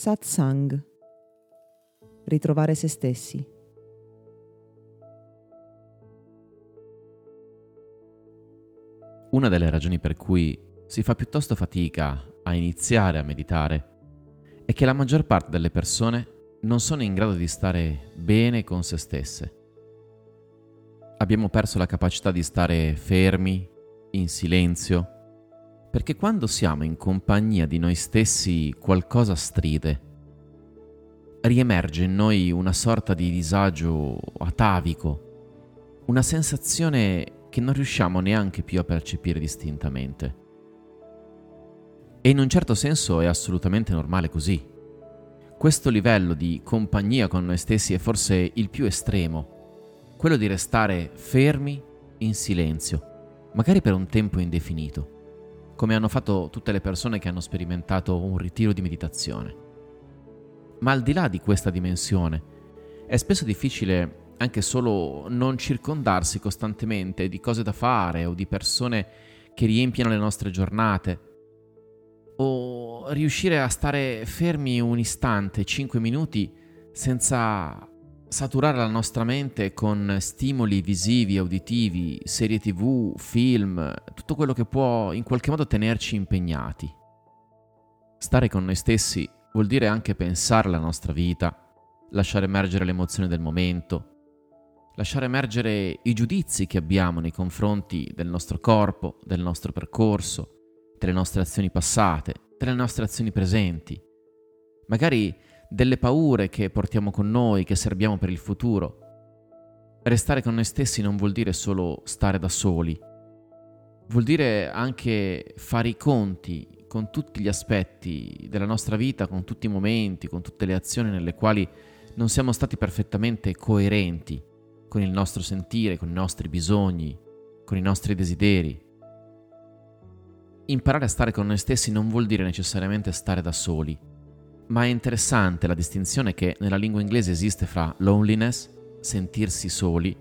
Satsang. Ritrovare se stessi. Una delle ragioni per cui si fa piuttosto fatica a iniziare a meditare è che la maggior parte delle persone non sono in grado di stare bene con se stesse. Abbiamo perso la capacità di stare fermi, in silenzio, perché quando siamo in compagnia di noi stessi qualcosa stride. Riemerge in noi una sorta di disagio atavico, una sensazione che non riusciamo neanche più a percepire distintamente. E in un certo senso è assolutamente normale così. Questo livello di compagnia con noi stessi è forse il più estremo, quello di restare fermi in silenzio, magari per un tempo indefinito come hanno fatto tutte le persone che hanno sperimentato un ritiro di meditazione. Ma al di là di questa dimensione, è spesso difficile anche solo non circondarsi costantemente di cose da fare o di persone che riempiano le nostre giornate, o riuscire a stare fermi un istante, 5 minuti, senza saturare la nostra mente con stimoli visivi, uditivi, serie tv, film, tutto quello che può in qualche modo tenerci impegnati. Stare con noi stessi vuol dire anche pensare alla nostra vita, lasciare emergere le emozioni del momento, lasciare emergere i giudizi che abbiamo nei confronti del nostro corpo, del nostro percorso, delle nostre azioni passate, delle nostre azioni presenti. Magari delle paure che portiamo con noi, che serbiamo per il futuro. Restare con noi stessi non vuol dire solo stare da soli, vuol dire anche fare i conti con tutti gli aspetti della nostra vita, con tutti i momenti, con tutte le azioni nelle quali non siamo stati perfettamente coerenti con il nostro sentire, con i nostri bisogni, con i nostri desideri. Imparare a stare con noi stessi non vuol dire necessariamente stare da soli, ma è interessante la distinzione che nella lingua inglese esiste fra loneliness, sentirsi soli,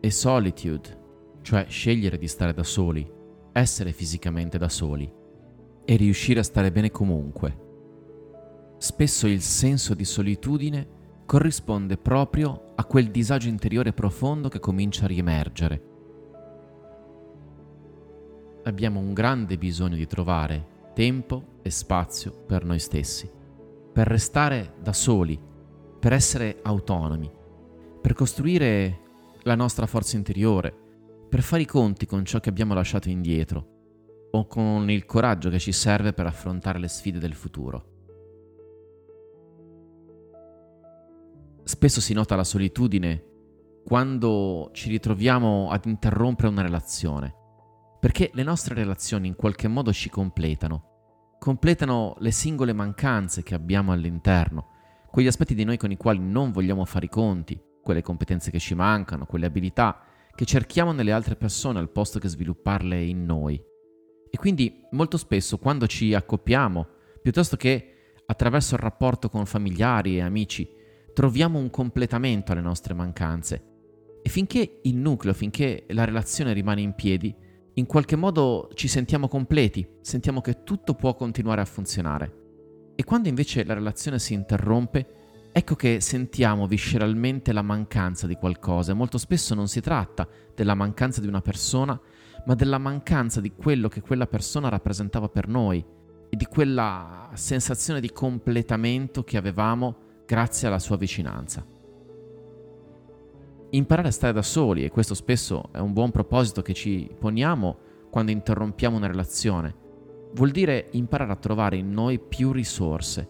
e solitude, cioè scegliere di stare da soli, essere fisicamente da soli e riuscire a stare bene comunque. Spesso il senso di solitudine corrisponde proprio a quel disagio interiore profondo che comincia a riemergere. Abbiamo un grande bisogno di trovare tempo e spazio per noi stessi per restare da soli, per essere autonomi, per costruire la nostra forza interiore, per fare i conti con ciò che abbiamo lasciato indietro o con il coraggio che ci serve per affrontare le sfide del futuro. Spesso si nota la solitudine quando ci ritroviamo ad interrompere una relazione, perché le nostre relazioni in qualche modo ci completano completano le singole mancanze che abbiamo all'interno, quegli aspetti di noi con i quali non vogliamo fare i conti, quelle competenze che ci mancano, quelle abilità che cerchiamo nelle altre persone al posto che svilupparle in noi. E quindi molto spesso quando ci accoppiamo, piuttosto che attraverso il rapporto con familiari e amici, troviamo un completamento alle nostre mancanze. E finché il nucleo, finché la relazione rimane in piedi, in qualche modo ci sentiamo completi, sentiamo che tutto può continuare a funzionare. E quando invece la relazione si interrompe, ecco che sentiamo visceralmente la mancanza di qualcosa. Molto spesso non si tratta della mancanza di una persona, ma della mancanza di quello che quella persona rappresentava per noi e di quella sensazione di completamento che avevamo grazie alla sua vicinanza imparare a stare da soli e questo spesso è un buon proposito che ci poniamo quando interrompiamo una relazione. Vuol dire imparare a trovare in noi più risorse,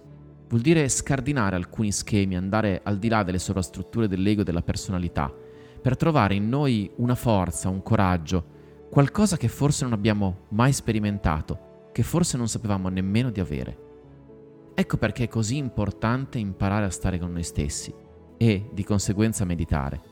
vuol dire scardinare alcuni schemi, andare al di là delle sovrastrutture dell'ego e della personalità, per trovare in noi una forza, un coraggio, qualcosa che forse non abbiamo mai sperimentato, che forse non sapevamo nemmeno di avere. Ecco perché è così importante imparare a stare con noi stessi e, di conseguenza, meditare.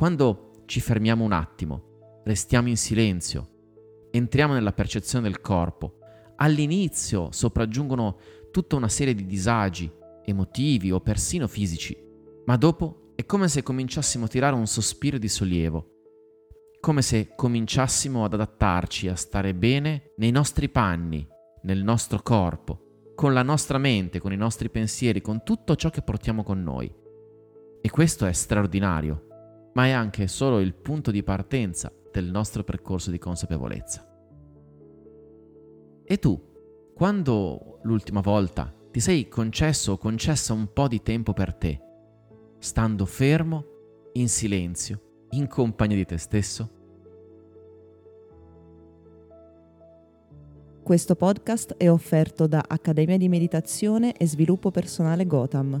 Quando ci fermiamo un attimo, restiamo in silenzio, entriamo nella percezione del corpo, all'inizio sopraggiungono tutta una serie di disagi emotivi o persino fisici, ma dopo è come se cominciassimo a tirare un sospiro di sollievo, come se cominciassimo ad adattarci a stare bene nei nostri panni, nel nostro corpo, con la nostra mente, con i nostri pensieri, con tutto ciò che portiamo con noi. E questo è straordinario, ma è anche solo il punto di partenza del nostro percorso di consapevolezza. E tu, quando l'ultima volta ti sei concesso o concessa un po' di tempo per te, stando fermo, in silenzio, in compagnia di te stesso? Questo podcast è offerto da Accademia di Meditazione e Sviluppo Personale Gotham